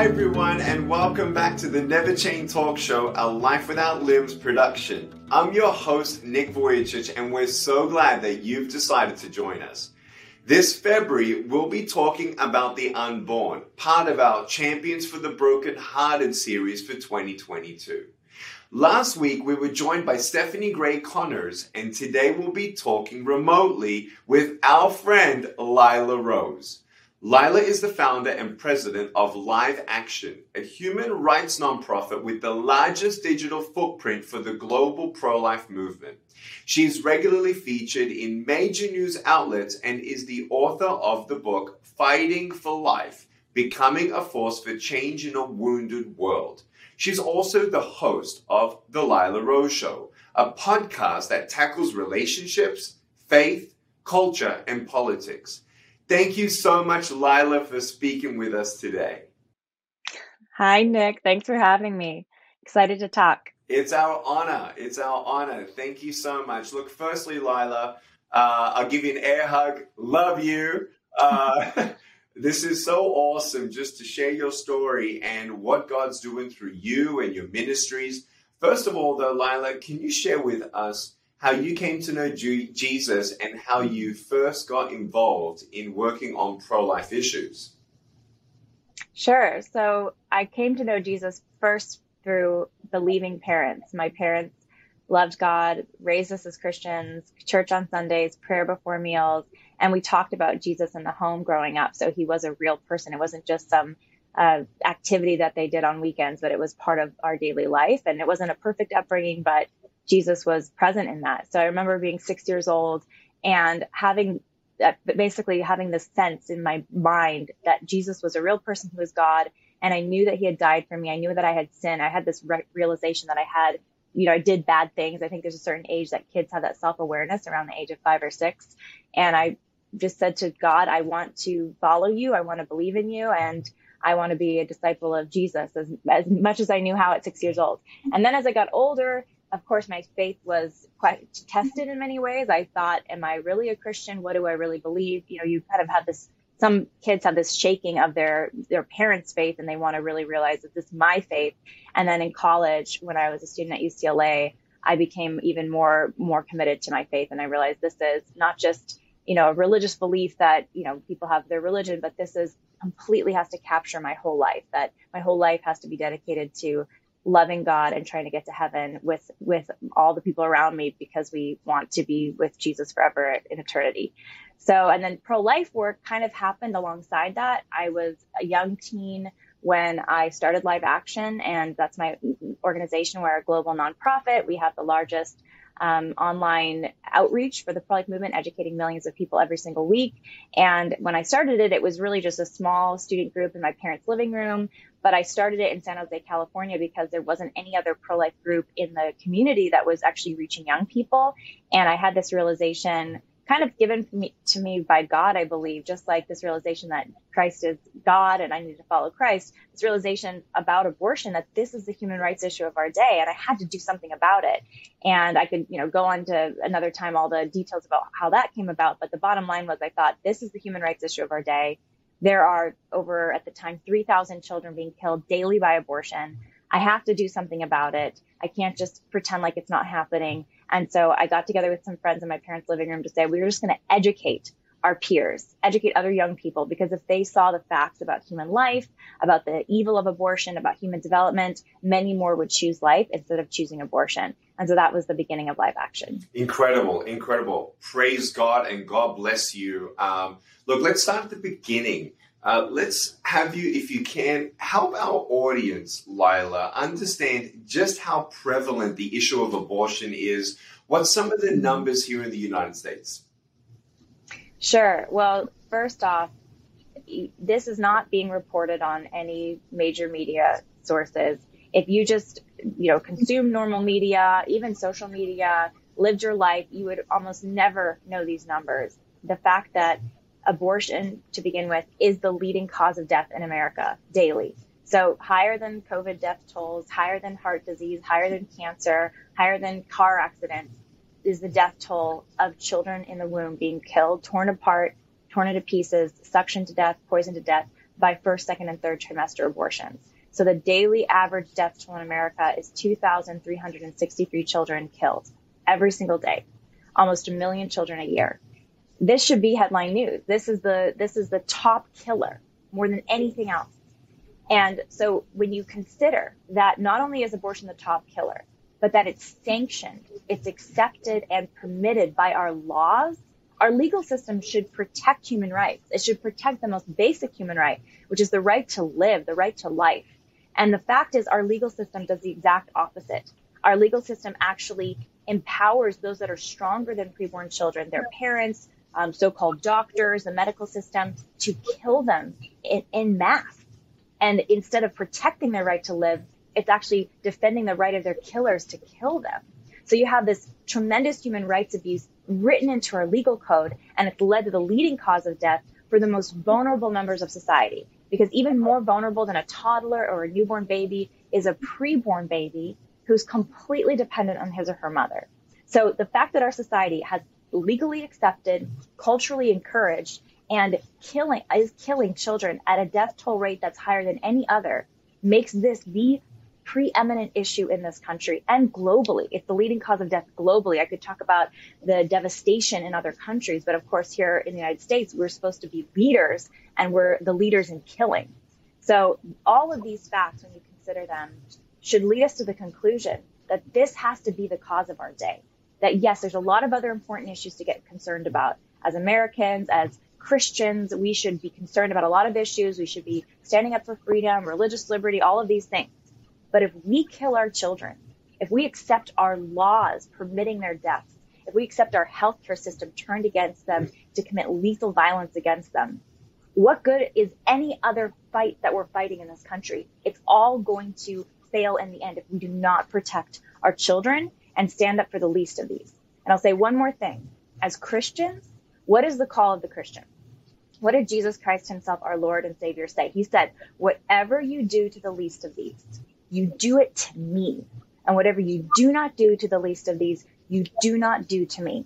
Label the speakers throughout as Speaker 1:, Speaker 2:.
Speaker 1: Hi, everyone, and welcome back to the Never Chain Talk Show, a Life Without Limbs production. I'm your host, Nick Vujicic, and we're so glad that you've decided to join us. This February, we'll be talking about the unborn, part of our Champions for the Broken Hearted series for 2022. Last week, we were joined by Stephanie Gray Connors, and today we'll be talking remotely with our friend Lila Rose. Lila is the founder and president of Live Action, a human rights nonprofit with the largest digital footprint for the global pro life movement. She is regularly featured in major news outlets and is the author of the book Fighting for Life Becoming a Force for Change in a Wounded World. She's also the host of The Lila Rose Show, a podcast that tackles relationships, faith, culture, and politics. Thank you so much, Lila, for speaking with us today.
Speaker 2: Hi, Nick. Thanks for having me. Excited to talk.
Speaker 1: It's our honor. It's our honor. Thank you so much. Look, firstly, Lila, uh, I'll give you an air hug. Love you. Uh, This is so awesome just to share your story and what God's doing through you and your ministries. First of all, though, Lila, can you share with us how you came to know Jesus and how you first got involved in working on pro life issues?
Speaker 2: Sure. So I came to know Jesus first through believing parents. My parents loved God, raised us as Christians, church on Sundays, prayer before meals, and we talked about Jesus in the home growing up. So he was a real person. It wasn't just some uh, activity that they did on weekends, but it was part of our daily life. And it wasn't a perfect upbringing, but Jesus was present in that. So I remember being six years old and having uh, basically having this sense in my mind that Jesus was a real person who was God. And I knew that he had died for me. I knew that I had sinned. I had this re- realization that I had you know, I did bad things. I think there's a certain age that kids have that self awareness around the age of five or six. And I just said to God, I want to follow you. I want to believe in you. And I want to be a disciple of Jesus as, as much as I knew how at six years old. And then as I got older, of course, my faith was quite tested in many ways. I thought, am I really a Christian? What do I really believe? You know, you kind of have this some kids have this shaking of their their parents' faith and they want to really realize that this is my faith. And then in college, when I was a student at UCLA, I became even more more committed to my faith and I realized this is not just, you know, a religious belief that, you know, people have their religion, but this is completely has to capture my whole life, that my whole life has to be dedicated to loving God and trying to get to heaven with with all the people around me because we want to be with Jesus forever in eternity. So, and then pro life work kind of happened alongside that. I was a young teen when I started Live Action, and that's my organization. We're a global nonprofit. We have the largest um, online outreach for the pro life movement, educating millions of people every single week. And when I started it, it was really just a small student group in my parents' living room. But I started it in San Jose, California, because there wasn't any other pro life group in the community that was actually reaching young people. And I had this realization kind of given me, to me by God, I believe, just like this realization that Christ is God and I need to follow Christ, this realization about abortion that this is the human rights issue of our day and I had to do something about it. And I could, you know, go on to another time all the details about how that came about, but the bottom line was I thought this is the human rights issue of our day. There are over at the time 3,000 children being killed daily by abortion. I have to do something about it. I can't just pretend like it's not happening. And so I got together with some friends in my parents' living room to say, we were just going to educate our peers, educate other young people, because if they saw the facts about human life, about the evil of abortion, about human development, many more would choose life instead of choosing abortion. And so that was the beginning of live action.
Speaker 1: Incredible, incredible. Praise God and God bless you. Um, look, let's start at the beginning. Uh, let's have you, if you can, help our audience, Lila, understand just how prevalent the issue of abortion is. What's some of the numbers here in the United States?
Speaker 2: Sure. Well, first off, this is not being reported on any major media sources. If you just, you know, consume normal media, even social media, lived your life, you would almost never know these numbers. The fact that abortion to begin with is the leading cause of death in America daily. So higher than COVID death tolls, higher than heart disease, higher than cancer, higher than car accidents is the death toll of children in the womb being killed, torn apart, torn into pieces, suctioned to death, poisoned to death by first, second, and third trimester abortions. So the daily average death toll in America is 2,363 children killed every single day, almost a million children a year. This should be headline news. This is the this is the top killer more than anything else. And so when you consider that not only is abortion the top killer, but that it's sanctioned, it's accepted and permitted by our laws, our legal system should protect human rights. It should protect the most basic human right, which is the right to live, the right to life. And the fact is, our legal system does the exact opposite. Our legal system actually empowers those that are stronger than preborn children, their parents, um, so called doctors, the medical system, to kill them in, in mass. And instead of protecting their right to live, it's actually defending the right of their killers to kill them. So you have this tremendous human rights abuse written into our legal code, and it's led to the leading cause of death for the most vulnerable members of society. Because even more vulnerable than a toddler or a newborn baby is a preborn baby who's completely dependent on his or her mother. So the fact that our society has legally accepted, culturally encouraged, and killing is killing children at a death toll rate that's higher than any other makes this the preeminent issue in this country and globally. It's the leading cause of death globally. I could talk about the devastation in other countries, but of course, here in the United States, we're supposed to be leaders and we're the leaders in killing. So, all of these facts, when you consider them, should lead us to the conclusion that this has to be the cause of our day. That yes, there's a lot of other important issues to get concerned about as Americans, as Christians. We should be concerned about a lot of issues. We should be standing up for freedom, religious liberty, all of these things. But if we kill our children, if we accept our laws permitting their deaths, if we accept our healthcare system turned against them to commit lethal violence against them, what good is any other fight that we're fighting in this country? It's all going to fail in the end if we do not protect our children and stand up for the least of these. And I'll say one more thing. As Christians, what is the call of the Christian? What did Jesus Christ himself, our Lord and Savior, say? He said, Whatever you do to the least of these, you do it to me. And whatever you do not do to the least of these, you do not do to me.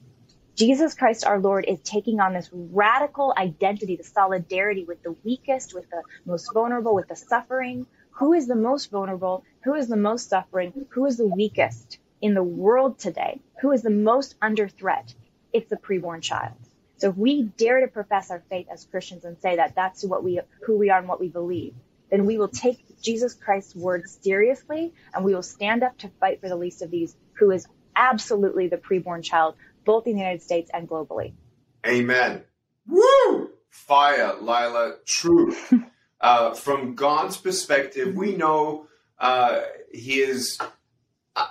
Speaker 2: Jesus Christ our Lord is taking on this radical identity, the solidarity with the weakest, with the most vulnerable, with the suffering. Who is the most vulnerable? Who is the most suffering? Who is the weakest in the world today? Who is the most under threat? It's the preborn child. So if we dare to profess our faith as Christians and say that that's what we, who we are and what we believe, then we will take Jesus Christ's word seriously and we will stand up to fight for the least of these, who is absolutely the preborn child, both in the United States and globally.
Speaker 1: Amen. Woo! Fire, Lila, truth. uh, from God's perspective, we know uh, his uh,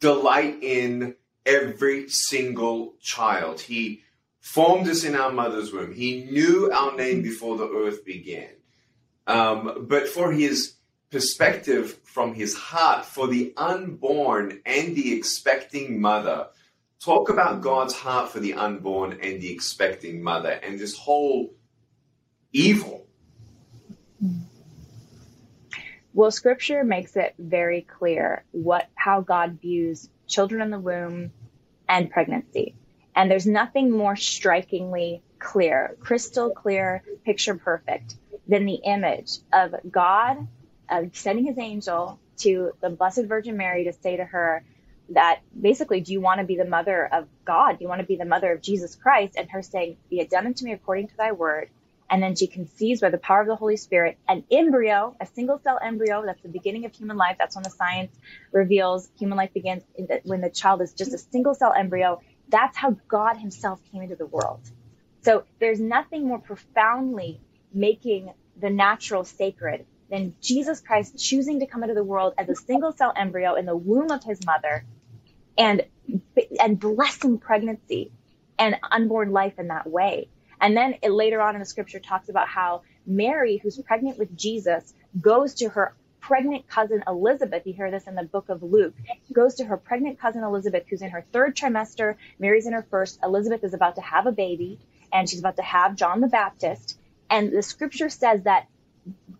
Speaker 1: delight in every single child. He formed us in our mother's womb. He knew our name before the earth began. Um, but for his perspective from his heart for the unborn and the expecting mother, talk about God's heart for the unborn and the expecting mother and this whole evil.
Speaker 2: Well, scripture makes it very clear what how God views children in the womb and pregnancy. And there's nothing more strikingly clear, crystal clear, picture perfect than the image of God uh, sending his angel to the Blessed Virgin Mary to say to her that basically, do you want to be the mother of God? Do you want to be the mother of Jesus Christ? And her saying, Be it done unto me according to thy word. And then she conceives by the power of the Holy Spirit an embryo, a single cell embryo. That's the beginning of human life. That's when the science reveals human life begins the, when the child is just a single cell embryo. That's how God himself came into the world. So there's nothing more profoundly making the natural sacred than Jesus Christ choosing to come into the world as a single cell embryo in the womb of his mother and and blessing pregnancy and unborn life in that way. And then it, later on in the scripture talks about how Mary, who's pregnant with Jesus, goes to her pregnant cousin Elizabeth. You hear this in the book of Luke. Goes to her pregnant cousin Elizabeth, who's in her third trimester. Mary's in her first. Elizabeth is about to have a baby, and she's about to have John the Baptist. And the scripture says that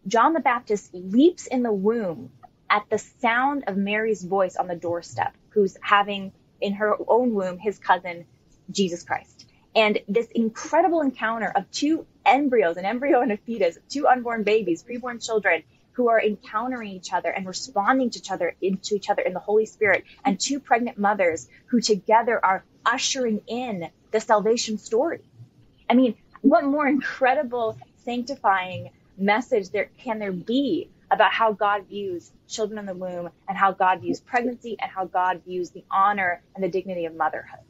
Speaker 2: John the Baptist leaps in the womb at the sound of Mary's voice on the doorstep, who's having in her own womb his cousin, Jesus Christ. And this incredible encounter of two embryos, an embryo and a fetus, two unborn babies, preborn children who are encountering each other and responding to each other into each other in the Holy Spirit, and two pregnant mothers who together are ushering in the salvation story. I mean, what more incredible sanctifying message there can there be about how God views children in the womb and how God views pregnancy and how God views the honor and the dignity of motherhood.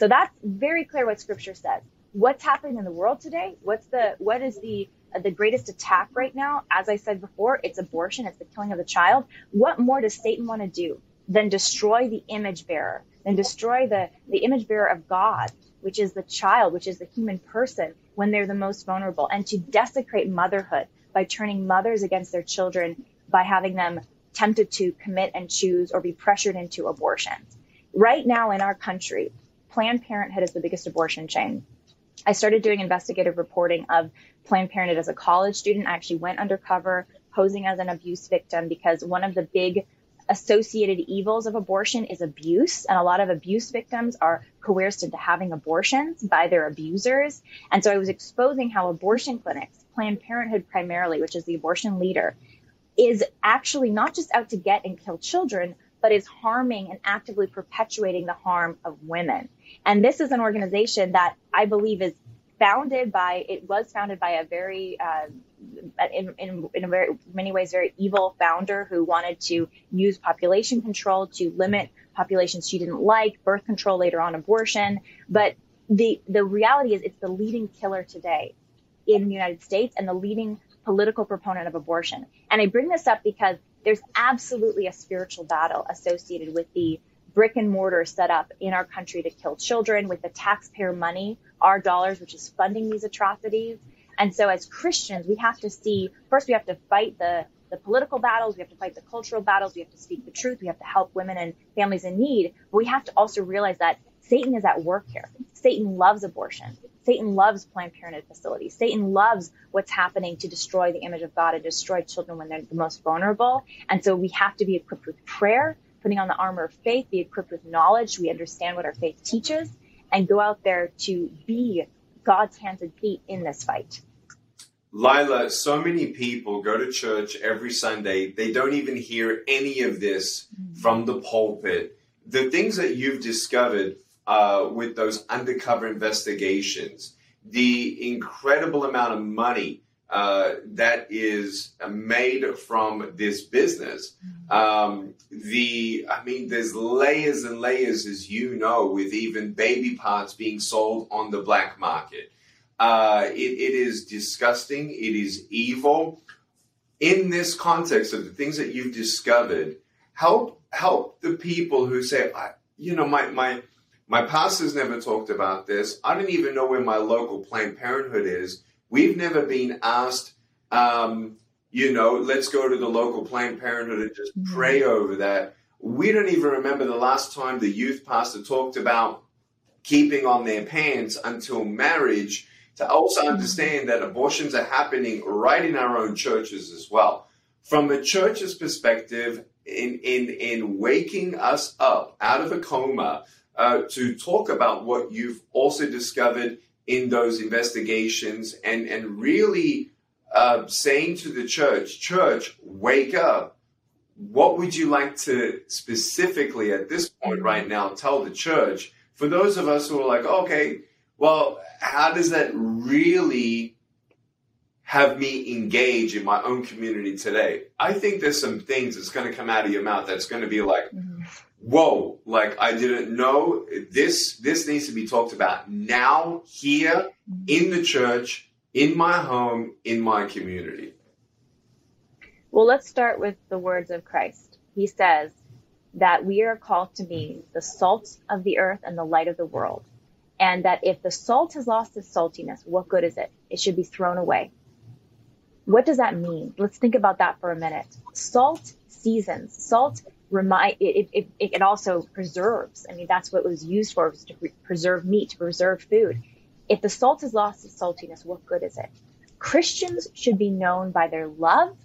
Speaker 2: So that's very clear what scripture says. What's happening in the world today? What's the what is the uh, the greatest attack right now? As I said before, it's abortion, it's the killing of the child. What more does Satan want to do than destroy the image bearer, than destroy the the image bearer of God, which is the child, which is the human person when they're the most vulnerable and to desecrate motherhood by turning mothers against their children by having them tempted to commit and choose or be pressured into abortions. Right now in our country, Planned Parenthood is the biggest abortion chain. I started doing investigative reporting of Planned Parenthood as a college student. I actually went undercover posing as an abuse victim because one of the big associated evils of abortion is abuse. And a lot of abuse victims are coerced into having abortions by their abusers. And so I was exposing how abortion clinics Planned Parenthood primarily, which is the abortion leader, is actually not just out to get and kill children, but is harming and actively perpetuating the harm of women. And this is an organization that I believe is founded by, it was founded by a very, uh, in, in, in a very, many ways, very evil founder who wanted to use population control to limit populations she didn't like, birth control later on, abortion. But the, the reality is it's the leading killer today in the United States and the leading political proponent of abortion. And I bring this up because there's absolutely a spiritual battle associated with the brick and mortar set up in our country to kill children with the taxpayer money, our dollars, which is funding these atrocities. And so as Christians, we have to see, first we have to fight the, the political battles, we have to fight the cultural battles, we have to speak the truth, we have to help women and families in need. But we have to also realize that Satan is at work here. Satan loves abortion. Satan loves Planned Parenthood facilities. Satan loves what's happening to destroy the image of God and destroy children when they're the most vulnerable. And so we have to be equipped with prayer, putting on the armor of faith, be equipped with knowledge. We understand what our faith teaches and go out there to be God's hands and feet in this fight.
Speaker 1: Lila, so many people go to church every Sunday. They don't even hear any of this mm-hmm. from the pulpit. The things that you've discovered uh, with those undercover investigations, the incredible amount of money uh, that is made from this business. Mm-hmm. Um, the, I mean, there's layers and layers, as you know, with even baby parts being sold on the black market. Uh, it, it is disgusting. It is evil. In this context of the things that you've discovered, help help the people who say, you know, my my my pastors never talked about this. I don't even know where my local Planned Parenthood is. We've never been asked, um, you know, let's go to the local Planned Parenthood and just mm-hmm. pray over that. We don't even remember the last time the youth pastor talked about keeping on their pants until marriage to also mm-hmm. understand that abortions are happening right in our own churches as well. From a church's perspective, in, in, in waking us up out of a coma, uh, to talk about what you've also discovered in those investigations and, and really uh, saying to the church, church, wake up. What would you like to specifically at this point right now tell the church for those of us who are like, okay, well, how does that really have me engage in my own community today? I think there's some things that's going to come out of your mouth that's going to be like, mm-hmm whoa like i didn't know. This this needs to be talked about now here in the church in my home in my community.
Speaker 2: Well let's start with the words of christ. He says that we are called to be the salt of the earth and the light of the world and that if the salt has lost its saltiness what good is it? It should be thrown away. What does that mean? Let's think about that for a minute. Salt seasons. Salt remind it, it, it, also preserves. I mean, that's what it was used for, was to preserve meat, to preserve food. If the salt has lost its saltiness, what good is it? Christians should be known by their love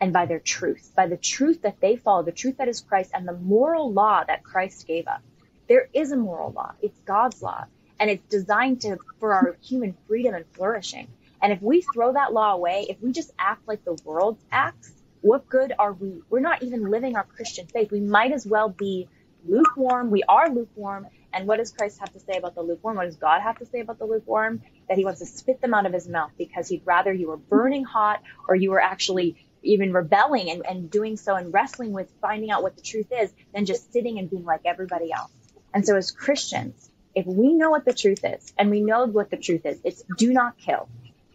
Speaker 2: and by their truth, by the truth that they follow, the truth that is Christ and the moral law that Christ gave us. There is a moral law. It's God's law and it's designed to, for our human freedom and flourishing. And if we throw that law away, if we just act like the world acts, what good are we? We're not even living our Christian faith. We might as well be lukewarm. We are lukewarm. And what does Christ have to say about the lukewarm? What does God have to say about the lukewarm? That he wants to spit them out of his mouth because he'd rather you were burning hot or you were actually even rebelling and, and doing so and wrestling with finding out what the truth is than just sitting and being like everybody else. And so as Christians, if we know what the truth is and we know what the truth is, it's do not kill.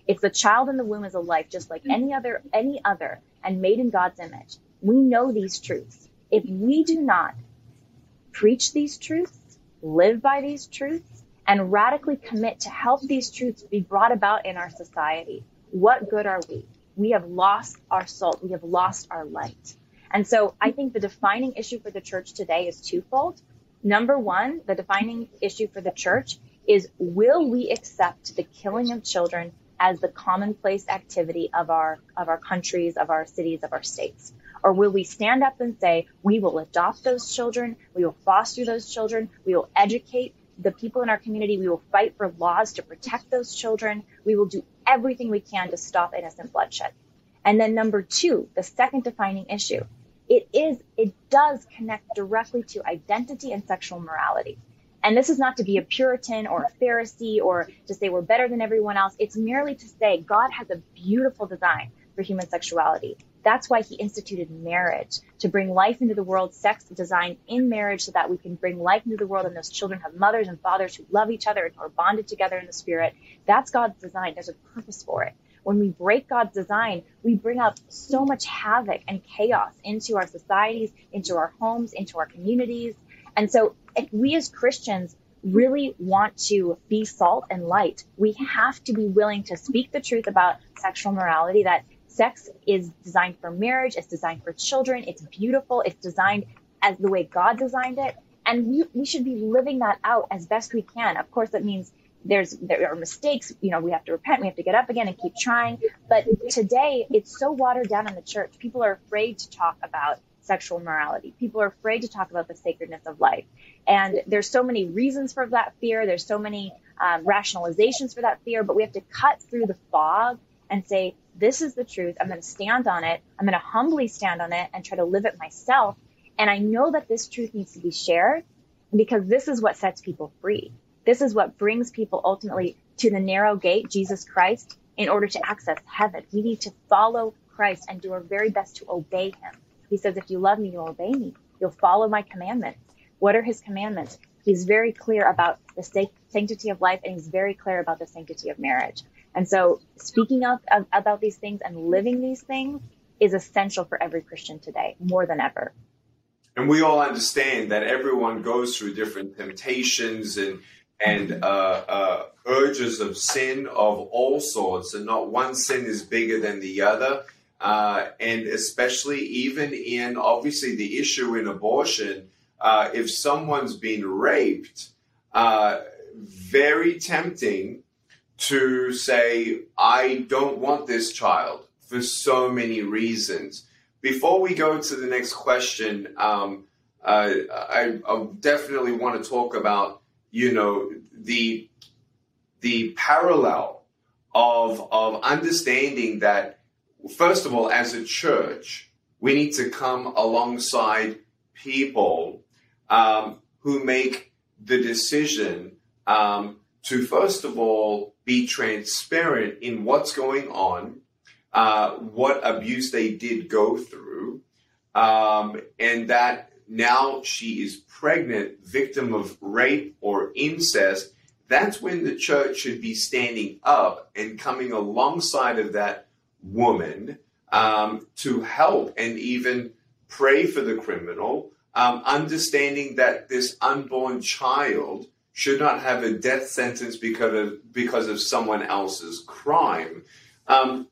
Speaker 2: If the child in the womb is a life just like any other, any other and made in God's image, we know these truths. If we do not preach these truths, live by these truths, and radically commit to help these truths be brought about in our society, what good are we? We have lost our salt. We have lost our light. And so I think the defining issue for the church today is twofold. Number one, the defining issue for the church is will we accept the killing of children as the commonplace activity of our of our countries, of our cities, of our states? Or will we stand up and say, we will adopt those children, we will foster those children, we will educate the people in our community, we will fight for laws to protect those children, we will do everything we can to stop innocent bloodshed. And then number two, the second defining issue, it is, it does connect directly to identity and sexual morality. And this is not to be a Puritan or a Pharisee or to say we're better than everyone else. It's merely to say God has a beautiful design for human sexuality. That's why he instituted marriage to bring life into the world, sex designed in marriage so that we can bring life into the world and those children have mothers and fathers who love each other and are bonded together in the spirit. That's God's design. There's a purpose for it. When we break God's design, we bring up so much havoc and chaos into our societies, into our homes, into our communities. And so if we as Christians really want to be salt and light, we have to be willing to speak the truth about sexual morality that sex is designed for marriage, it's designed for children, it's beautiful, it's designed as the way God designed it. And we, we should be living that out as best we can. Of course, that means there's there are mistakes you know we have to repent we have to get up again and keep trying but today it's so watered down in the church people are afraid to talk about sexual morality people are afraid to talk about the sacredness of life and there's so many reasons for that fear there's so many um, rationalizations for that fear but we have to cut through the fog and say this is the truth. I'm going to stand on it. I'm going to humbly stand on it and try to live it myself. And I know that this truth needs to be shared because this is what sets people free. This is what brings people ultimately to the narrow gate, Jesus Christ, in order to access heaven. We need to follow Christ and do our very best to obey him. He says, if you love me, you'll obey me. You'll follow my commandments. What are his commandments? He's very clear about the sanctity of life and he's very clear about the sanctity of marriage. And so speaking up about these things and living these things is essential for every Christian today, more than ever.
Speaker 1: And we all understand that everyone goes through different temptations and and uh, uh, urges of sin of all sorts, and not one sin is bigger than the other. Uh, and especially even in obviously the issue in abortion, uh, if someone's been raped, uh, very tempting to say, I don't want this child for so many reasons. Before we go to the next question, um, uh, I, I, definitely want to talk about, you know, the the parallel of of understanding that, first of all, as a church, we need to come alongside people um, who make the decision um, to, first of all, be transparent in what's going on, uh, what abuse they did go through, um, and that now she is pregnant, victim of rape or incest. That's when the church should be standing up and coming alongside of that woman um, to help and even pray for the criminal, um, understanding that this unborn child should not have a death sentence because of because of someone else's crime. Um,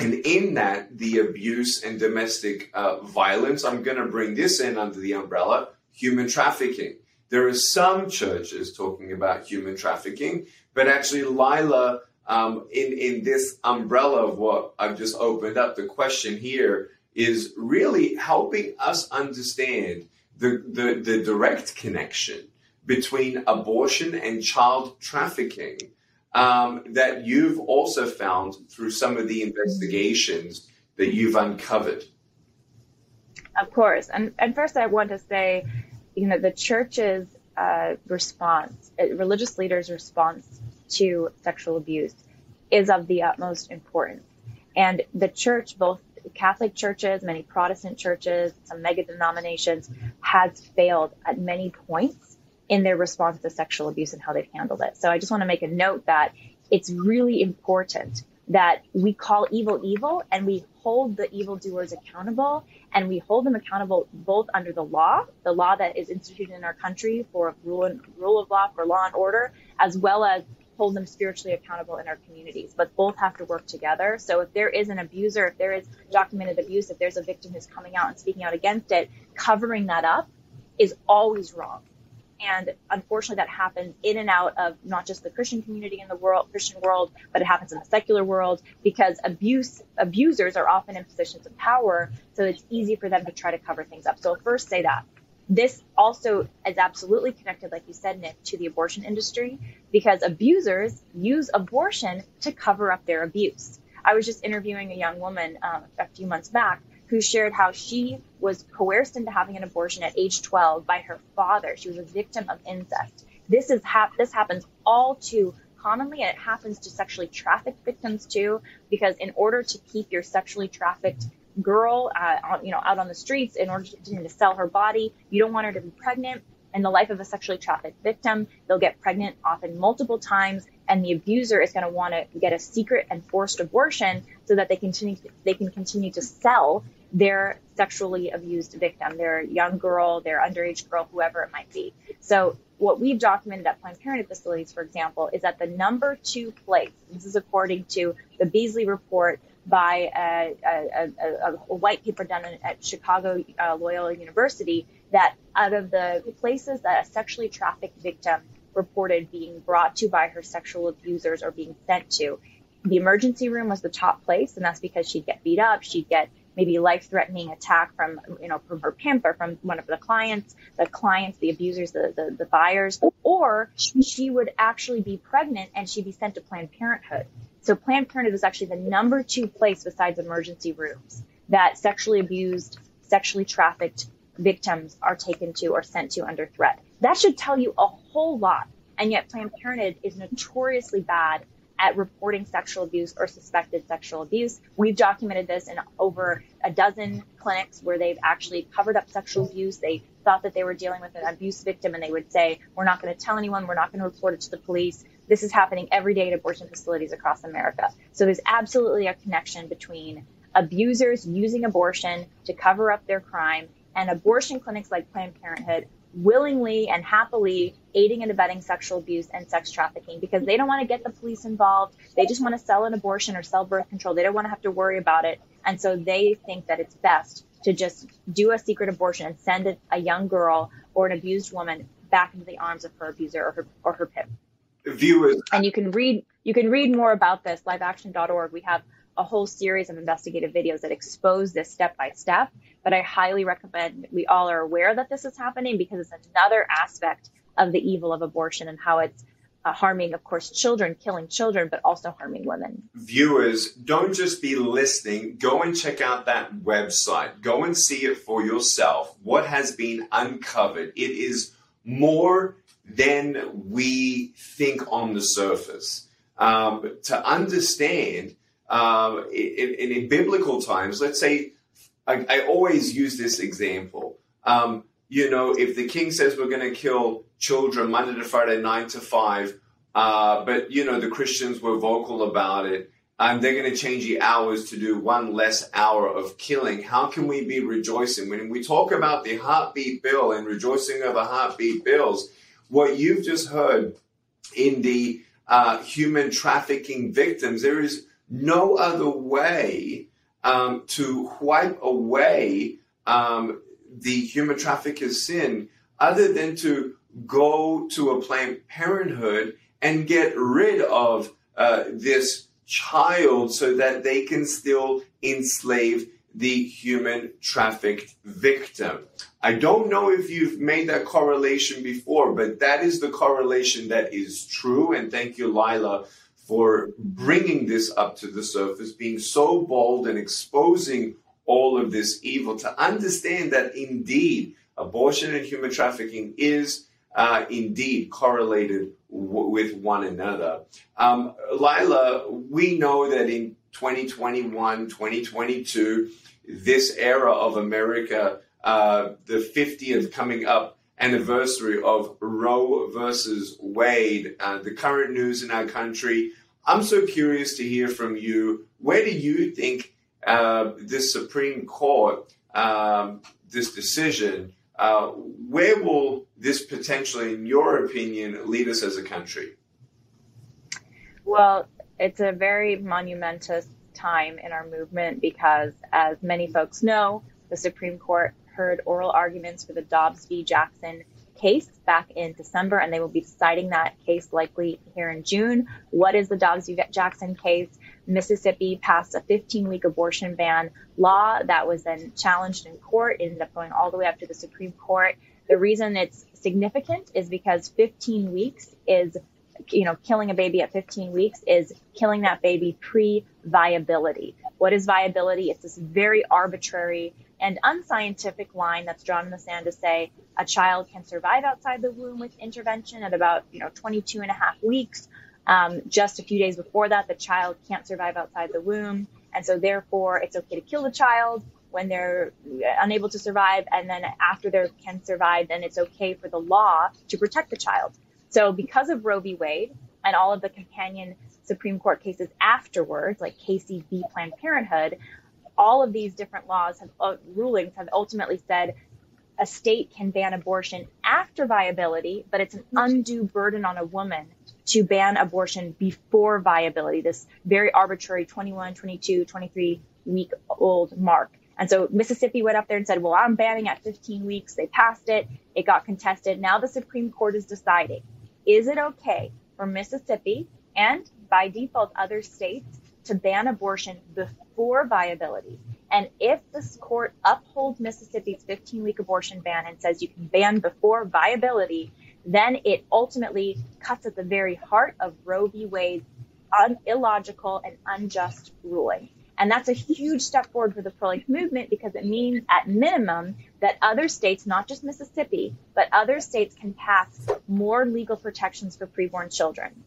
Speaker 1: and in that, the abuse and domestic uh, violence, I'm going to bring this in under the umbrella human trafficking. There are some churches talking about human trafficking, but actually, Lila, um, in, in this umbrella of what I've just opened up, the question here is really helping us understand the, the, the direct connection between abortion and child trafficking. um, that you've also found through some of the investigations that you've uncovered.
Speaker 2: Of course. And, and first, I want to say, you know, the church's uh, response, uh, religious leaders' response to sexual abuse is of the utmost importance. And the church, both Catholic churches, many Protestant churches, some mega denominations, has failed at many points in their response to sexual abuse and how they've handled it. So I just want to make a note that it's really important that we call evil evil and we hold the evildoers accountable and we hold them accountable both under the law, the law that is instituted in our country for rule and rule of law for law and order, as well as hold them spiritually accountable in our communities. But both have to work together. So if there is an abuser, if there is documented abuse, if there's a victim who's coming out and speaking out against it, covering that up is always wrong. And unfortunately, that happens in and out of not just the Christian community in the world, Christian world, but it happens in the secular world because abuse abusers are often in positions of power, so it's easy for them to try to cover things up. So first say that this also is absolutely connected, like you said, Nick, to the abortion industry because abusers use abortion to cover up their abuse. I was just interviewing a young woman um, a few months back who shared how she was coerced into having an abortion at age 12 by her father. She was a victim of incest. This is hap- this happens all too commonly, and it happens to sexually trafficked victims too. Because in order to keep your sexually trafficked girl, uh, you know, out on the streets, in order to to sell her body, you don't want her to be pregnant. In the life of a sexually trafficked victim, they'll get pregnant often multiple times, and the abuser is going to want to get a secret and forced abortion so that they continue they can continue to sell their sexually abused victim, their young girl, their underage girl, whoever it might be. So what we've documented at Planned Parenthood facilities, for example, is that the number two place, this is according to the Beazley report by a, a, a, a white paper done at Chicago uh, Loyola University, that out of the places that a sexually trafficked victim reported being brought to by her sexual abusers or being sent to, the emergency room was the top place, and that's because she'd get beat up, she'd get maybe life-threatening attack from you know from her pimp or from one of the clients, the clients, the abusers, the the, the buyers, or she would actually be pregnant and she'd be sent to Planned Parenthood. So Planned Parenthood is actually the number two place besides emergency rooms that sexually abused, sexually trafficked victims are taken to or sent to under threat. That should tell you a whole lot. And yet Planned Parenthood is notoriously bad at reporting sexual abuse or suspected sexual abuse. We've documented this in over a dozen clinics where they've actually covered up sexual abuse. They thought that they were dealing with an abuse victim and they would say, we're not going to tell anyone, we're not going to report it to the police. This is happening every day at abortion facilities across America. So there's absolutely a connection between abusers using abortion to cover up their crime and abortion clinics like Planned Parenthood willingly and happily aiding and abetting sexual abuse and sex trafficking because they don't want to get the police involved. They just want to sell an abortion or sell birth control. They don't want to have to worry about it. And so they think that it's best to just do a secret abortion and send a young girl or an abused woman back into the arms of her abuser or her or her pimp.
Speaker 1: Viewers
Speaker 2: and you can read you can read more about this liveaction.org. We have a whole series of investigative videos that expose this step by step. But I highly recommend we all are aware that this is happening because it's another aspect of the evil of abortion and how it's uh, harming, of course, children, killing children, but also harming women.
Speaker 1: Viewers, don't just be listening. Go and check out that website. Go and see it for yourself. What has been uncovered? It is more than we think on the surface. Um, to understand uh, in, in, in, biblical times, let's say, I, I always use this example. Um, you know, if the king says we're going to kill children Monday to Friday, nine to five, uh, but you know the Christians were vocal about it, and they're going to change the hours to do one less hour of killing. How can we be rejoicing when we talk about the heartbeat bill and rejoicing over heartbeat bills? What you've just heard in the uh, human trafficking victims, there is no other way um, to wipe away um, the human trafficker's sin other than to go to a Planned Parenthood and get rid of uh, this child so that they can still enslave the human trafficked victim. I don't know if you've made that correlation before, but that is the correlation that is true. And thank you, Lila, for bringing this up to the surface, being so bold and exposing all of this evil to understand that indeed abortion and human trafficking is uh, indeed correlated w- with one another. Um, Lila, we know that in 2021, 2022, this era of America, uh, the 50th coming up anniversary of Roe versus Wade, uh, the current news in our country. I'm so curious to hear from you. Where do you think uh, this Supreme Court, um, this decision, uh, where will this potentially, in your opinion, lead us as a country?
Speaker 2: Well, it's a very monumentous time in our movement because, as many folks know, the Supreme Court heard oral arguments for the Dobbs v. Jackson case back in December, and they will be deciding that case likely here in June. What is the Dobbs v. Jackson case? Mississippi passed a 15 week abortion ban law that was then challenged in court, it ended up going all the way up to the Supreme Court. The reason it's significant is because 15 weeks is, you know, killing a baby at 15 weeks is killing that baby pre viability. What is viability? It's this very arbitrary and unscientific line that's drawn in the sand to say a child can survive outside the womb with intervention at about, you know, 22 and a half weeks. Um, just a few days before that, the child can't survive outside the womb. And so therefore it's okay to kill the child when they're unable to survive. And then after they can survive, then it's okay for the law to protect the child. So because of Roe v. Wade and all of the companion Supreme Court cases afterwards, like Casey v. Planned Parenthood, all of these different laws have uh, rulings have ultimately said a state can ban abortion after viability, but it's an undue burden on a woman to ban abortion before viability, this very arbitrary 21, 22, 23 week old mark. And so Mississippi went up there and said, well, I'm banning at 15 weeks. They passed it. It got contested. Now the Supreme Court is deciding, is it okay for Mississippi and by default other states to ban abortion before viability? And if this court upholds Mississippi's 15 week abortion ban and says you can ban before viability, then it ultimately cuts at the very heart of Roe v. Wade's illogical and unjust ruling. And that's a huge step forward for the pro life movement because it means, at minimum, that other states, not just Mississippi, but other states can pass more legal protections for preborn children.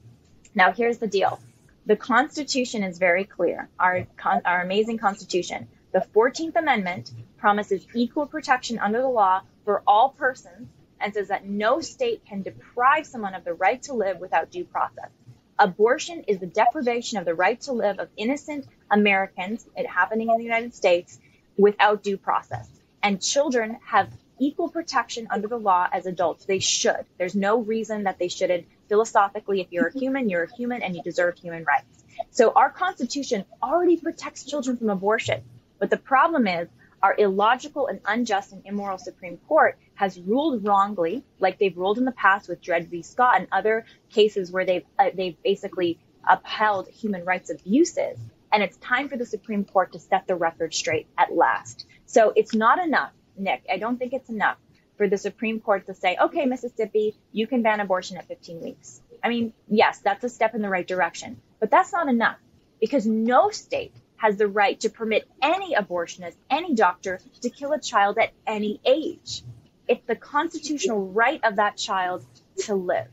Speaker 2: Now, here's the deal the Constitution is very clear, our, our amazing Constitution. The 14th Amendment promises equal protection under the law for all persons and says that no state can deprive someone of the right to live without due process. Abortion is the deprivation of the right to live of innocent Americans, it happening in the United States, without due process. And children have equal protection under the law as adults. They should. There's no reason that they shouldn't. Philosophically, if you're a human, you're a human and you deserve human rights. So our Constitution already protects children from abortion. But the problem is our illogical and unjust and immoral Supreme Court has ruled wrongly, like they've ruled in the past with Dred v. Scott and other cases where they've uh, they've basically upheld human rights abuses. And it's time for the Supreme Court to set the record straight at last. So it's not enough, Nick. I don't think it's enough for the Supreme Court to say, okay, Mississippi, you can ban abortion at 15 weeks. I mean, yes, that's a step in the right direction, but that's not enough because no state has the right to permit any abortionist, any doctor, to kill a child at any age. It's the constitutional right of that child to live.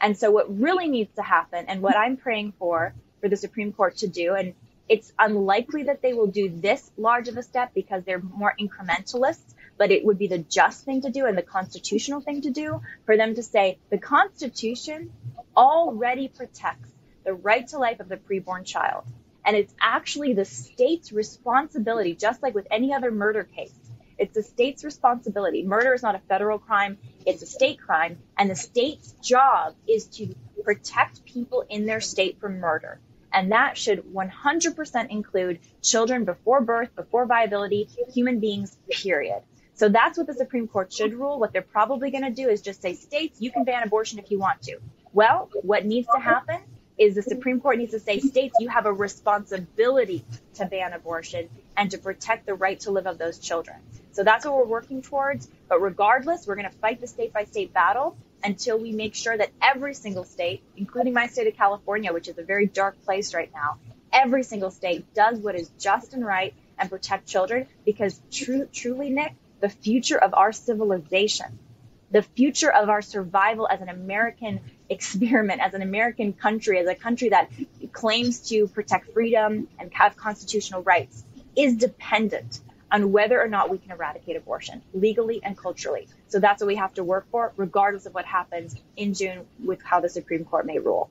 Speaker 2: And so what really needs to happen and what I'm praying for for the Supreme Court to do, and it's unlikely that they will do this large of a step because they're more incrementalists, but it would be the just thing to do and the constitutional thing to do for them to say the Constitution already protects the right to life of the preborn child. And it's actually the state's responsibility, just like with any other murder case. It's the state's responsibility. Murder is not a federal crime, it's a state crime. And the state's job is to protect people in their state from murder. And that should 100% include children before birth, before viability, human beings, period. So that's what the Supreme Court should rule. What they're probably going to do is just say, states, you can ban abortion if you want to. Well, what needs to happen is the Supreme Court needs to say, states, you have a responsibility to ban abortion and to protect the right to live of those children. So that's what we're working towards. But regardless, we're going to fight the state by state battle. until we make sure that every single state, including my state of California, which is a very dark place right now, every single state does what is just and right and protect children because true, truly, Nick, the future of our civilization, the future of our survival as an American experiment, as an American country, as a country that claims to protect freedom and have constitutional rights is dependent on whether or not we can eradicate abortion legally and culturally. So that's what we have to work for, regardless of what happens in June with how the Supreme Court may rule.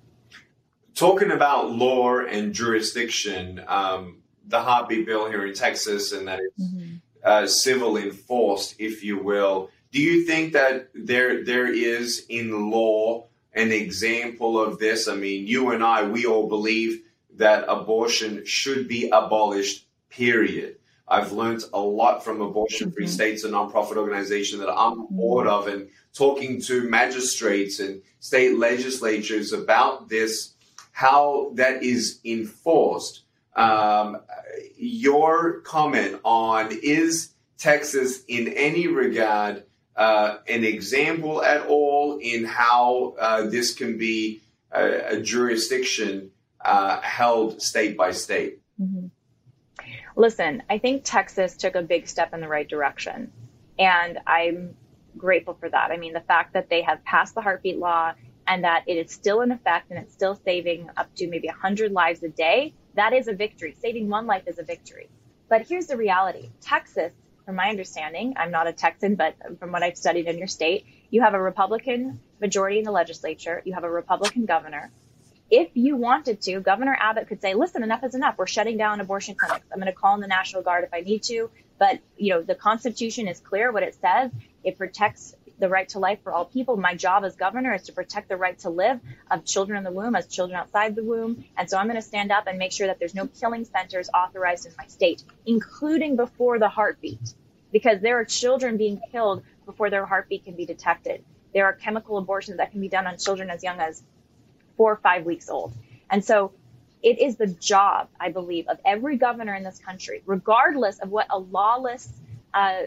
Speaker 1: Talking about law and jurisdiction, um, the heartbeat bill here in Texas, and that it's mm-hmm. uh, civil enforced, if you will. Do you think that there there is in law an example of this? I mean, you and I, we all believe that abortion should be abolished. Period. I've learned a lot from Abortion Free mm-hmm. States, a nonprofit organization that I'm on board of, and talking to magistrates and state legislatures about this, how that is enforced. Um, your comment on is Texas in any regard uh, an example at all in how uh, this can be a, a jurisdiction uh, held state by state?
Speaker 2: Mm-hmm. Listen, I think Texas took a big step in the right direction. And I'm grateful for that. I mean, the fact that they have passed the heartbeat law and that it is still in effect and it's still saving up to maybe 100 lives a day, that is a victory. Saving one life is a victory. But here's the reality Texas, from my understanding, I'm not a Texan, but from what I've studied in your state, you have a Republican majority in the legislature, you have a Republican governor, if you wanted to, Governor Abbott could say, listen, enough is enough. We're shutting down abortion clinics. I'm going to call in the National Guard if I need to. But, you know, the Constitution is clear what it says. It protects the right to life for all people. My job as governor is to protect the right to live of children in the womb as children outside the womb. And so I'm going to stand up and make sure that there's no killing centers authorized in my state, including before the heartbeat, because there are children being killed before their heartbeat can be detected. There are chemical abortions that can be done on children as young as four or five weeks old. And so it is the job, I believe, of every governor in this country, regardless of what a lawless uh,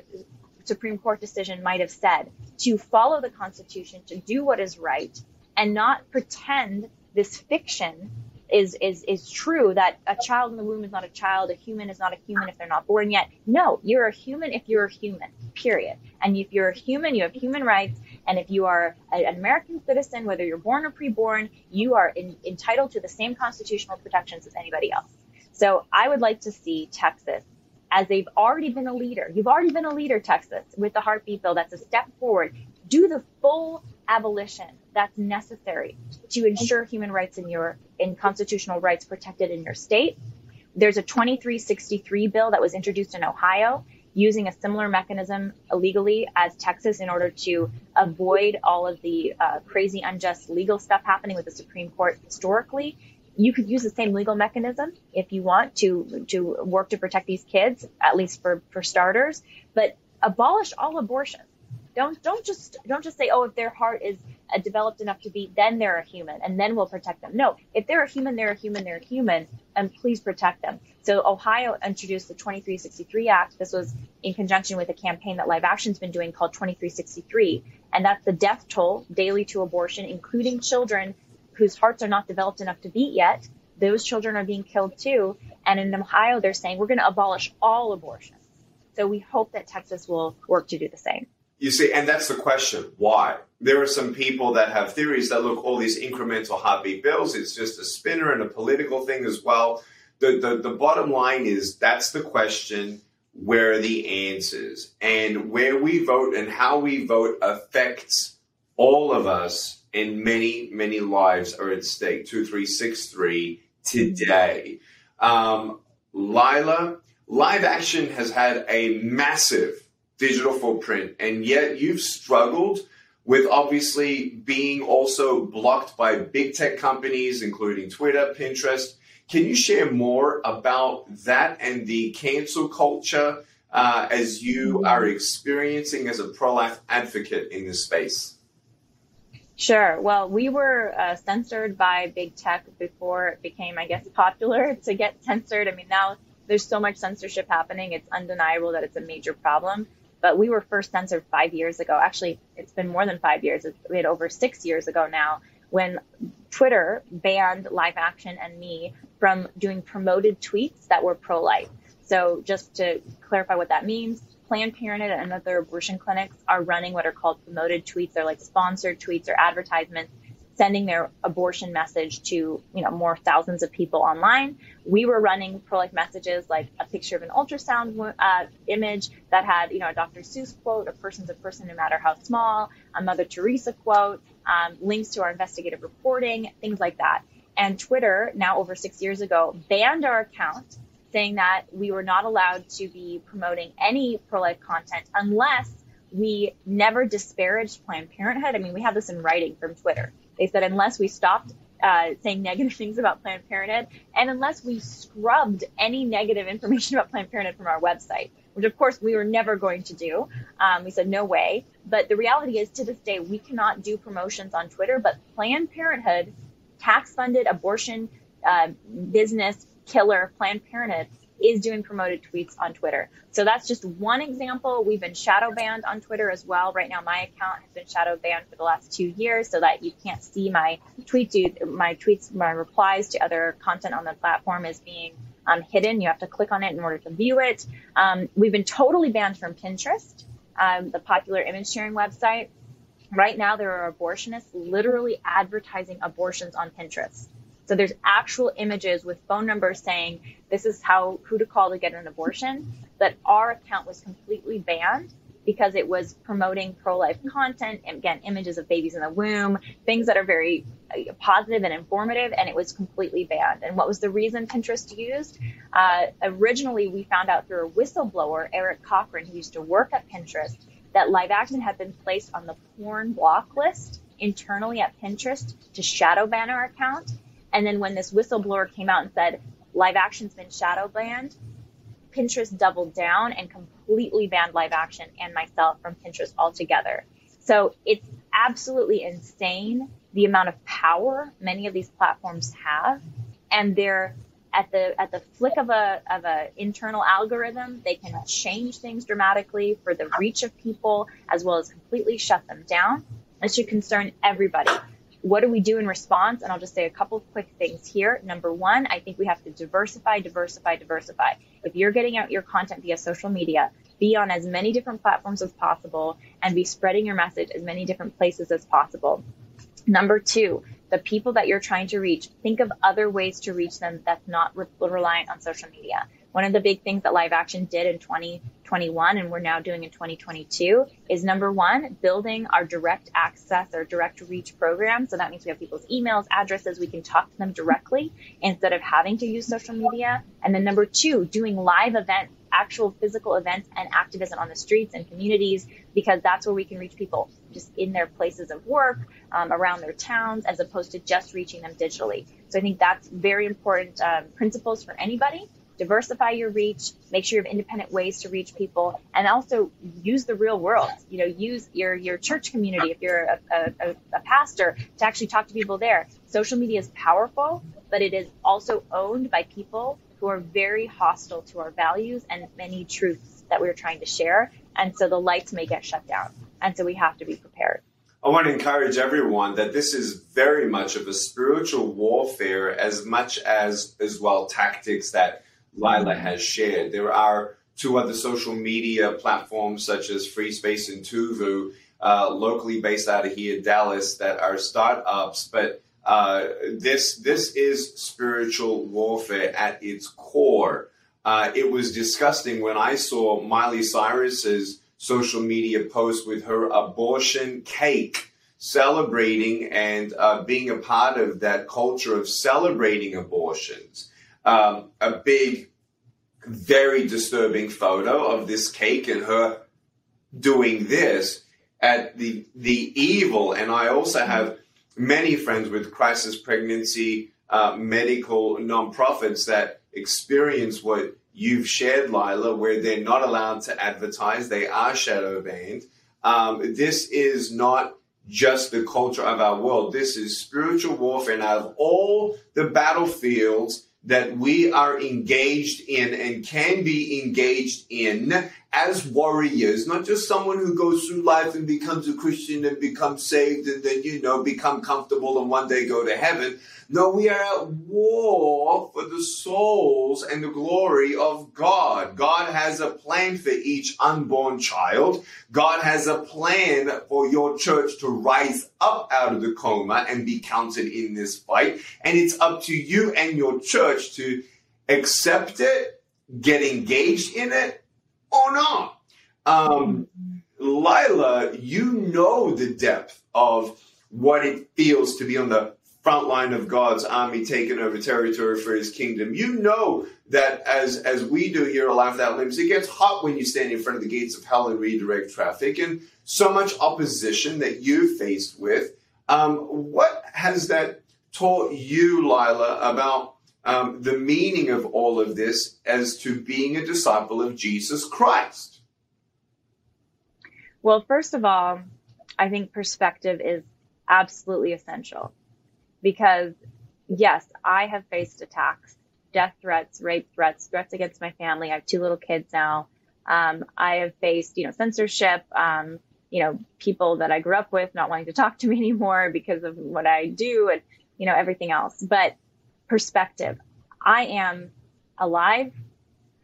Speaker 2: Supreme Court decision might have said, to follow the Constitution, to do what is right, and not pretend this fiction is is is true that a child in the womb is not a child, a human is not a human if they're not born yet. No, you're a human if you're a human. Period. And if you're a human, you have human rights. And if you are an American citizen, whether you're born or preborn, you are in, entitled to the same constitutional protections as anybody else. So I would like to see Texas, as they've already been a leader, you've already been a leader, Texas, with the heartbeat bill. That's a step forward. Do the full abolition that's necessary to ensure human rights in your in constitutional rights protected in your state. There's a 2363 bill that was introduced in Ohio using a similar mechanism illegally as Texas in order to avoid all of the uh, crazy, unjust legal stuff happening with the Supreme Court historically. You could use the same legal mechanism if you want to to work to protect these kids, at least for for starters. But abolish all abortion. Don't don't just don't just say, oh, if their heart is uh, developed enough to be, then they're a human, and then we'll protect them. No, if they're a human, they're a human, they're a human, and please protect them. So Ohio introduced the 2363 Act. This was in conjunction with a campaign that Live Action's been doing called 2363, and that's the death toll daily to abortion, including children whose hearts are not developed enough to beat yet. Those children are being killed too. And in Ohio, they're saying we're going to abolish all abortion. So we hope that Texas will work to do the same.
Speaker 1: You see, and that's the question. Why? There are some people that have theories that look all these incremental heartbeat bills. It's just a spinner and a political thing as well. The, the, the bottom line is that's the question. Where are the answers? And where we vote and how we vote affects all of us, and many, many lives are at stake. 2363 today. Um, Lila, live action has had a massive digital footprint, and yet you've struggled with obviously being also blocked by big tech companies, including Twitter, Pinterest. Can you share more about that and the cancel culture uh, as you are experiencing as a pro life advocate in this space?
Speaker 2: Sure. Well, we were uh, censored by big tech before it became, I guess, popular to get censored. I mean, now there's so much censorship happening, it's undeniable that it's a major problem. but we were first censored five years ago. Actually, it's been more than five years. We had over six years ago now when Twitter banned live action and me from doing promoted tweets that were pro life. So, just to clarify what that means, Planned Parenthood and other abortion clinics are running what are called promoted tweets. They're like sponsored tweets or advertisements sending their abortion message to you know more thousands of people online. We were running pro-life messages like a picture of an ultrasound uh, image that had you know a Dr. Seuss quote, "A person's a person no matter how small," a Mother Teresa quote, um, links to our investigative reporting, things like that. And Twitter, now over six years ago, banned our account, saying that we were not allowed to be promoting any pro-life content unless we never disparaged Planned Parenthood. I mean, we have this in writing from Twitter. They said unless we stopped uh, saying negative things about Planned Parenthood, and unless we scrubbed any negative information about Planned Parenthood from our website, which of course we were never going to do. Um, we said no way. But the reality is, to this day, we cannot do promotions on Twitter. But Planned Parenthood, tax-funded abortion uh, business killer, Planned Parenthood is doing promoted tweets on Twitter. So that's just one example. We've been shadow banned on Twitter as well. Right now, my account has been shadow banned for the last two years so that you can't see my tweets, my tweets, my replies to other content on the platform is being um, hidden. You have to click on it in order to view it. Um, we've been totally banned from Pinterest, um, the popular image sharing website. Right now, there are abortionists literally advertising abortions on Pinterest. So there's actual images with phone numbers saying this is how who to call to get an abortion. But our account was completely banned because it was promoting pro-life content and again images of babies in the womb, things that are very uh, positive and informative, and it was completely banned. And what was the reason Pinterest used? Uh, originally, we found out through a whistleblower, Eric Cochran, who used to work at Pinterest, that live action had been placed on the porn block list internally at Pinterest to shadow ban our account and then when this whistleblower came out and said live action's been shadow banned, Pinterest doubled down and completely banned live action and myself from Pinterest altogether. So it's absolutely insane the amount of power many of these platforms have, and they're at the at the flick of a of a internal algorithm, they can change things dramatically for the reach of people as well as completely shut them down. It should concern everybody what do we do in response? And I'll just say a couple quick things here. Number one, I think we have to diversify, diversify, diversify. If you're getting out your content via social media, be on as many different platforms as possible and be spreading your message as many different places as possible. Number two, the people that you're trying to reach, think of other ways to reach them that's not re- reliant on social media. One of the big things that live action did in 2021 and we're now doing in 2022 is number one, building our direct access or direct reach program. So that means we have people's emails, addresses, we can talk to them directly instead of having to use social media. And then number two, doing live events actual physical events and activism on the streets and communities because that's where we can reach people just in their places of work, um, around their towns, as opposed to just reaching them digitally. So I think that's very important um, principles for anybody diversify your reach, make sure you have independent ways to reach people, and also use the real world. You know, use your your church community if you're a, a, a pastor to actually talk to people there. Social media is powerful, but it is also owned by people who are very hostile to our values and many truths that we're trying to share. And so the lights may get shut down. And so we have to be prepared.
Speaker 1: I want to encourage everyone that this is very much of a spiritual warfare as much as as well tactics that Lila has shared. There are two other social media platforms such as Free Space and Tuvu, uh, locally based out of here, Dallas, that are startups, but uh, this this is spiritual warfare at its core. Uh, it was disgusting when I saw Miley Cyrus's social media post with her abortion cake, celebrating and uh, being a part of that culture of celebrating abortions um, a big, very disturbing photo of this cake and her doing this at the the evil. And I also have many friends with crisis pregnancy uh, medical nonprofits that experience what you've shared, Lila, where they're not allowed to advertise, they are shadow banned. Um, this is not just the culture of our world. This is spiritual warfare. And out of all the battlefields that we are engaged in and can be engaged in as warriors, not just someone who goes through life and becomes a Christian and becomes saved and then, you know, become comfortable and one day go to heaven. No, we are at war for the souls and the glory of God. God has a plan for each unborn child. God has a plan for your church to rise up out of the coma and be counted in this fight. And it's up to you and your church to accept it, get engaged in it, or not. Um, Lila, you know the depth of what it feels to be on the front line of God's army taking over territory for his kingdom. You know that as as we do here at Life Without Limbs, it gets hot when you stand in front of the gates of hell and redirect traffic, and so much opposition that you faced with. Um, what has that taught you, Lila, about um, the meaning of all of this as to being a disciple of Jesus Christ?
Speaker 2: Well, first of all, I think perspective is absolutely essential because, yes, I have faced attacks, death threats, rape threats, threats against my family. I have two little kids now. Um, I have faced, you know, censorship, um, you know, people that I grew up with not wanting to talk to me anymore because of what I do and, you know, everything else. But perspective, I am alive,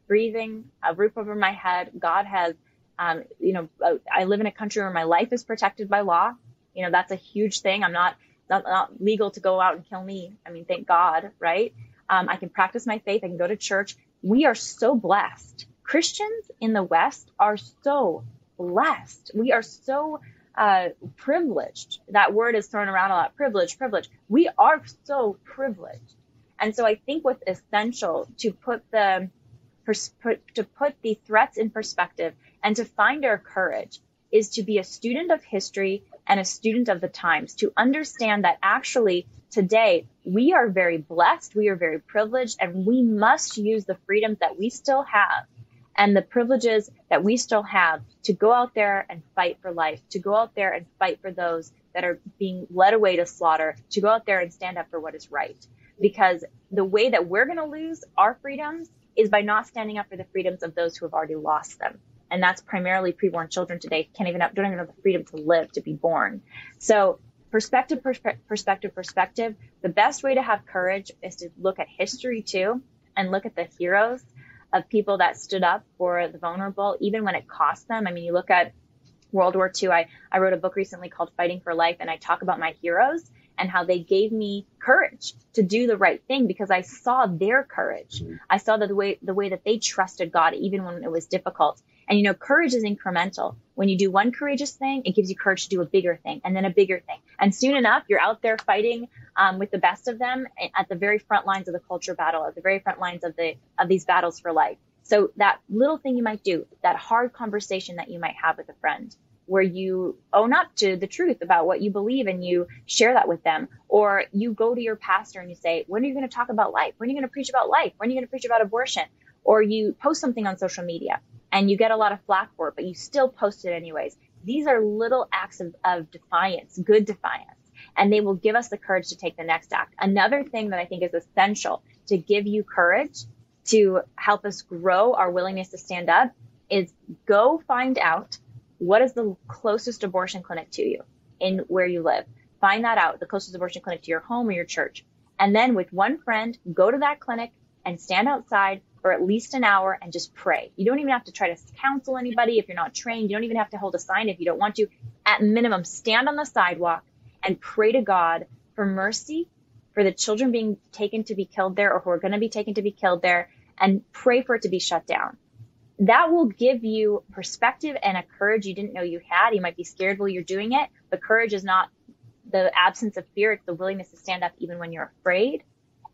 Speaker 2: breathing, a roof over my head. God has, um, you know, I live in a country where my life is protected by law. You know, that's a huge thing. I'm not, not, not legal to go out and kill me. I mean, thank God, right? Um, I can practice my faith. I can go to church. We are so blessed. Christians in the West are so blessed. We are so uh, privileged. That word is thrown around a lot. Privilege, privilege. We are so privileged. And so I think what's essential to put the to put the threats in perspective and to find our courage is to be a student of history and a student of the times to understand that actually today we are very blessed, we are very privileged, and we must use the freedoms that we still have and the privileges that we still have to go out there and fight for life, to go out there and fight for those that are being led away to slaughter, to go out there and stand up for what is right because the way that we're going to lose our freedoms is by not standing up for the freedoms of those who have already lost them. And that's primarily preborn children today can't even have, don't even have the freedom to live, to be born. So perspective, perspe- perspective, perspective. The best way to have courage is to look at history too and look at the heroes of people that stood up for the vulnerable, even when it cost them. I mean, you look at World War II. I, I wrote a book recently called Fighting for Life, and I talk about my heroes and how they gave me courage to do the right thing because I saw their courage. Mm-hmm. I saw the way the way that they trusted God even when it was difficult. And you know, courage is incremental. When you do one courageous thing, it gives you courage to do a bigger thing and then a bigger thing. And soon enough, you're out there fighting um, with the best of them at the very front lines of the culture battle, at the very front lines of the of these battles for life. So that little thing you might do, that hard conversation that you might have with a friend, where you own up to the truth about what you believe and you share that with them. Or you go to your pastor and you say, when are you going to talk about life? When are you going to preach about life? When are you going to preach about abortion? Or you post something on social media and you get a lot of flack for it, but you still post it anyways. These are little acts of, of defiance, good defiance, and they will give us the courage to take the next act. Another thing that I think is essential to give you courage to help us grow our willingness to stand up is go find out what is the closest abortion clinic to you in where you live? Find that out, the closest abortion clinic to your home or your church. And then with one friend, go to that clinic and stand outside for at least an hour and just pray. You don't even have to try to counsel anybody if you're not trained. You don't even have to hold a sign if you don't want to. At minimum, stand on the sidewalk and pray to God for mercy for the children being taken to be killed there or who are going to be taken to be killed there and pray for it to be shut down that will give you perspective and a courage you didn't know you had. You might be scared while you're doing it, but courage is not the absence of fear. It's the willingness to stand up even when you're afraid.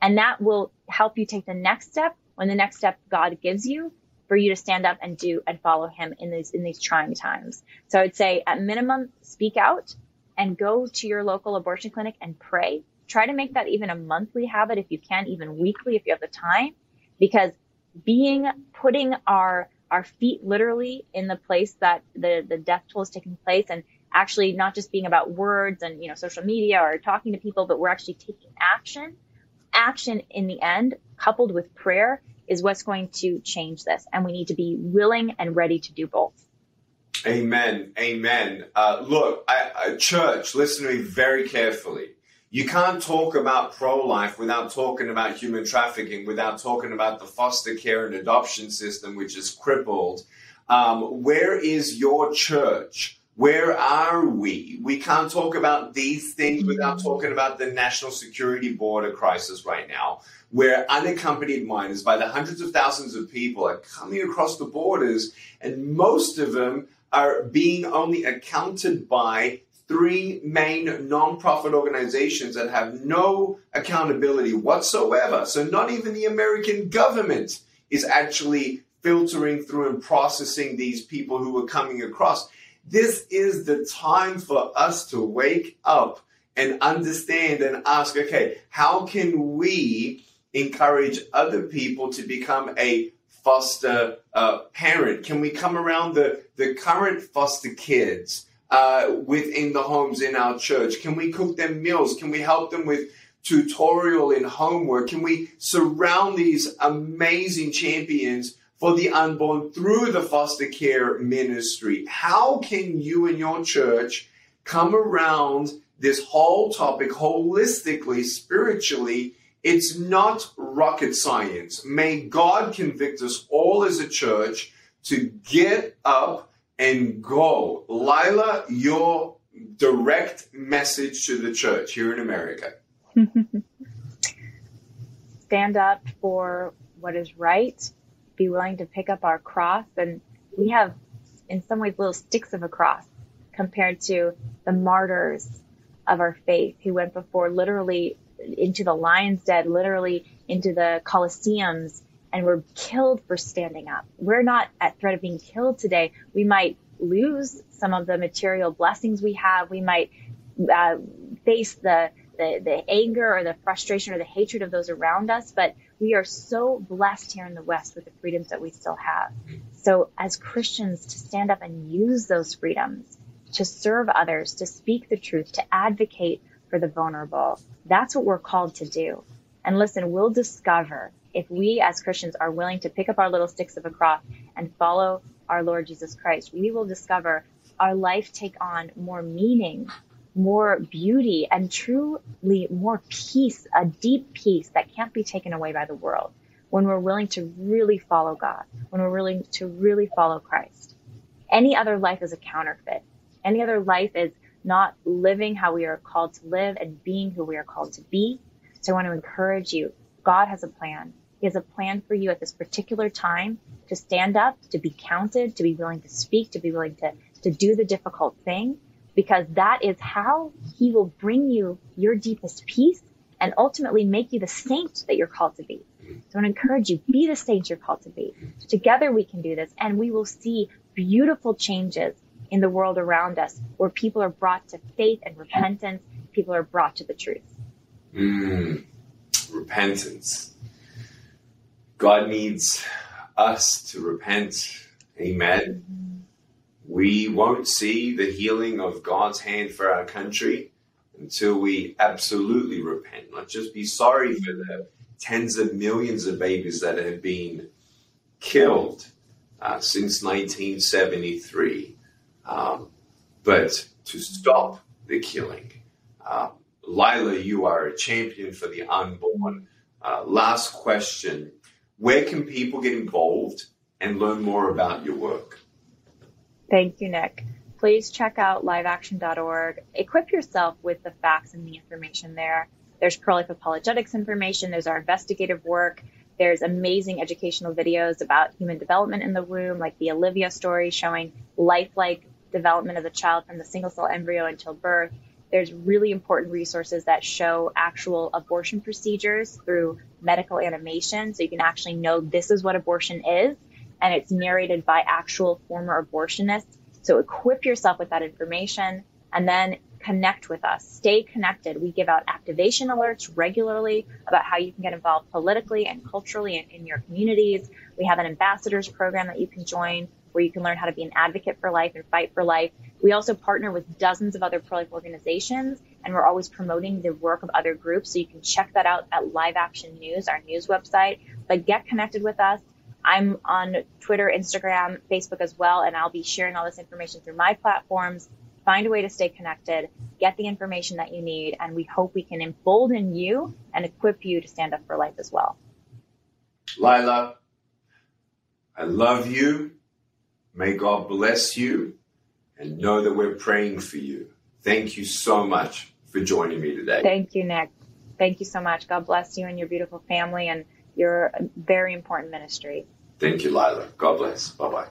Speaker 2: And that will help you take the next step when the next step God gives you for you to stand up and do and follow him in these, in these trying times. So I'd say at minimum, speak out and go to your local abortion clinic and pray. Try to make that even a monthly habit if you can, even weekly if you have the time, because being putting our our feet literally in the place that the the death toll is taking place and actually not just being about words and you know social media or talking to people but we're actually taking action action in the end coupled with prayer is what's going to change this. And we need to be willing and ready to do both.
Speaker 1: Amen. Amen. Uh, look, I, I, church, listen to me very carefully. You can't talk about pro life without talking about human trafficking, without talking about the foster care and adoption system, which is crippled. Um, where is your church? Where are we? We can't talk about these things without mm. talking about the national security border crisis right now, where unaccompanied minors by the hundreds of thousands of people are coming across the borders, and most of them are being only accounted by three main nonprofit organizations that have no accountability whatsoever. So, not even the American government is actually filtering through and processing these people who are coming across. This is the time for us to wake up and understand and ask okay, how can we encourage other people to become a foster uh, parent? Can we come around the, the current foster kids uh, within the homes in our church? Can we cook them meals? Can we help them with tutorial and homework? Can we surround these amazing champions for the unborn through the foster care ministry? How can you and your church come around this whole topic holistically, spiritually, it's not rocket science. May God convict us all as a church to get up and go. Lila, your direct message to the church here in America.
Speaker 2: Stand up for what is right, be willing to pick up our cross. And we have, in some ways, little sticks of a cross compared to the martyrs of our faith who went before literally into the lion's den, literally into the Colosseums, and we're killed for standing up. We're not at threat of being killed today. We might lose some of the material blessings we have. We might uh, face the, the the anger or the frustration or the hatred of those around us, but we are so blessed here in the West with the freedoms that we still have. So, as Christians, to stand up and use those freedoms to serve others, to speak the truth, to advocate for the vulnerable. That's what we're called to do. And listen, we'll discover if we as Christians are willing to pick up our little sticks of a cross and follow our Lord Jesus Christ, we will discover our life take on more meaning, more beauty, and truly more peace, a deep peace that can't be taken away by the world when we're willing to really follow God, when we're willing to really follow Christ. Any other life is a counterfeit. Any other life is not living how we are called to live and being who we are called to be. So I want to encourage you. God has a plan. He has a plan for you at this particular time to stand up, to be counted, to be willing to speak, to be willing to, to do the difficult thing, because that is how he will bring you your deepest peace and ultimately make you the saint that you're called to be. So I want to encourage you, be the saint you're called to be. Together we can do this and we will see beautiful changes in the world around us where people are brought to faith and repentance, people are brought to the truth.
Speaker 1: Mm, repentance. God needs us to repent. Amen. We won't see the healing of God's hand for our country until we absolutely repent, not just be sorry for the tens of millions of babies that have been killed uh, since 1973 um, but to stop the killing. Uh, Lila, you are a champion for the unborn. Uh, last question Where can people get involved and learn more about your work?
Speaker 2: Thank you, Nick. Please check out liveaction.org. Equip yourself with the facts and the information there. There's pro life apologetics information, there's our investigative work. There's amazing educational videos about human development in the womb, like the Olivia story showing lifelike development of the child from the single cell embryo until birth. There's really important resources that show actual abortion procedures through medical animation. So you can actually know this is what abortion is, and it's narrated by actual former abortionists. So equip yourself with that information and then connect with us. Stay connected. We give out activation alerts regularly about how you can get involved politically and culturally in, in your communities. We have an ambassadors program that you can join where you can learn how to be an advocate for life and fight for life. We also partner with dozens of other pro-life organizations, and we're always promoting the work of other groups. So you can check that out at Live Action News, our news website. But get connected with us. I'm on Twitter, Instagram, Facebook as well, and I'll be sharing all this information through my platforms. Find a way to stay connected, get the information that you need, and we hope we can embolden you and equip you to stand up for life as well.
Speaker 1: Lila, I love you. May God bless you and know that we're praying for you. Thank you so much for joining me today.
Speaker 2: Thank you, Nick. Thank you so much. God bless you and your beautiful family and your very important ministry.
Speaker 1: Thank you, Lila. God bless. Bye bye.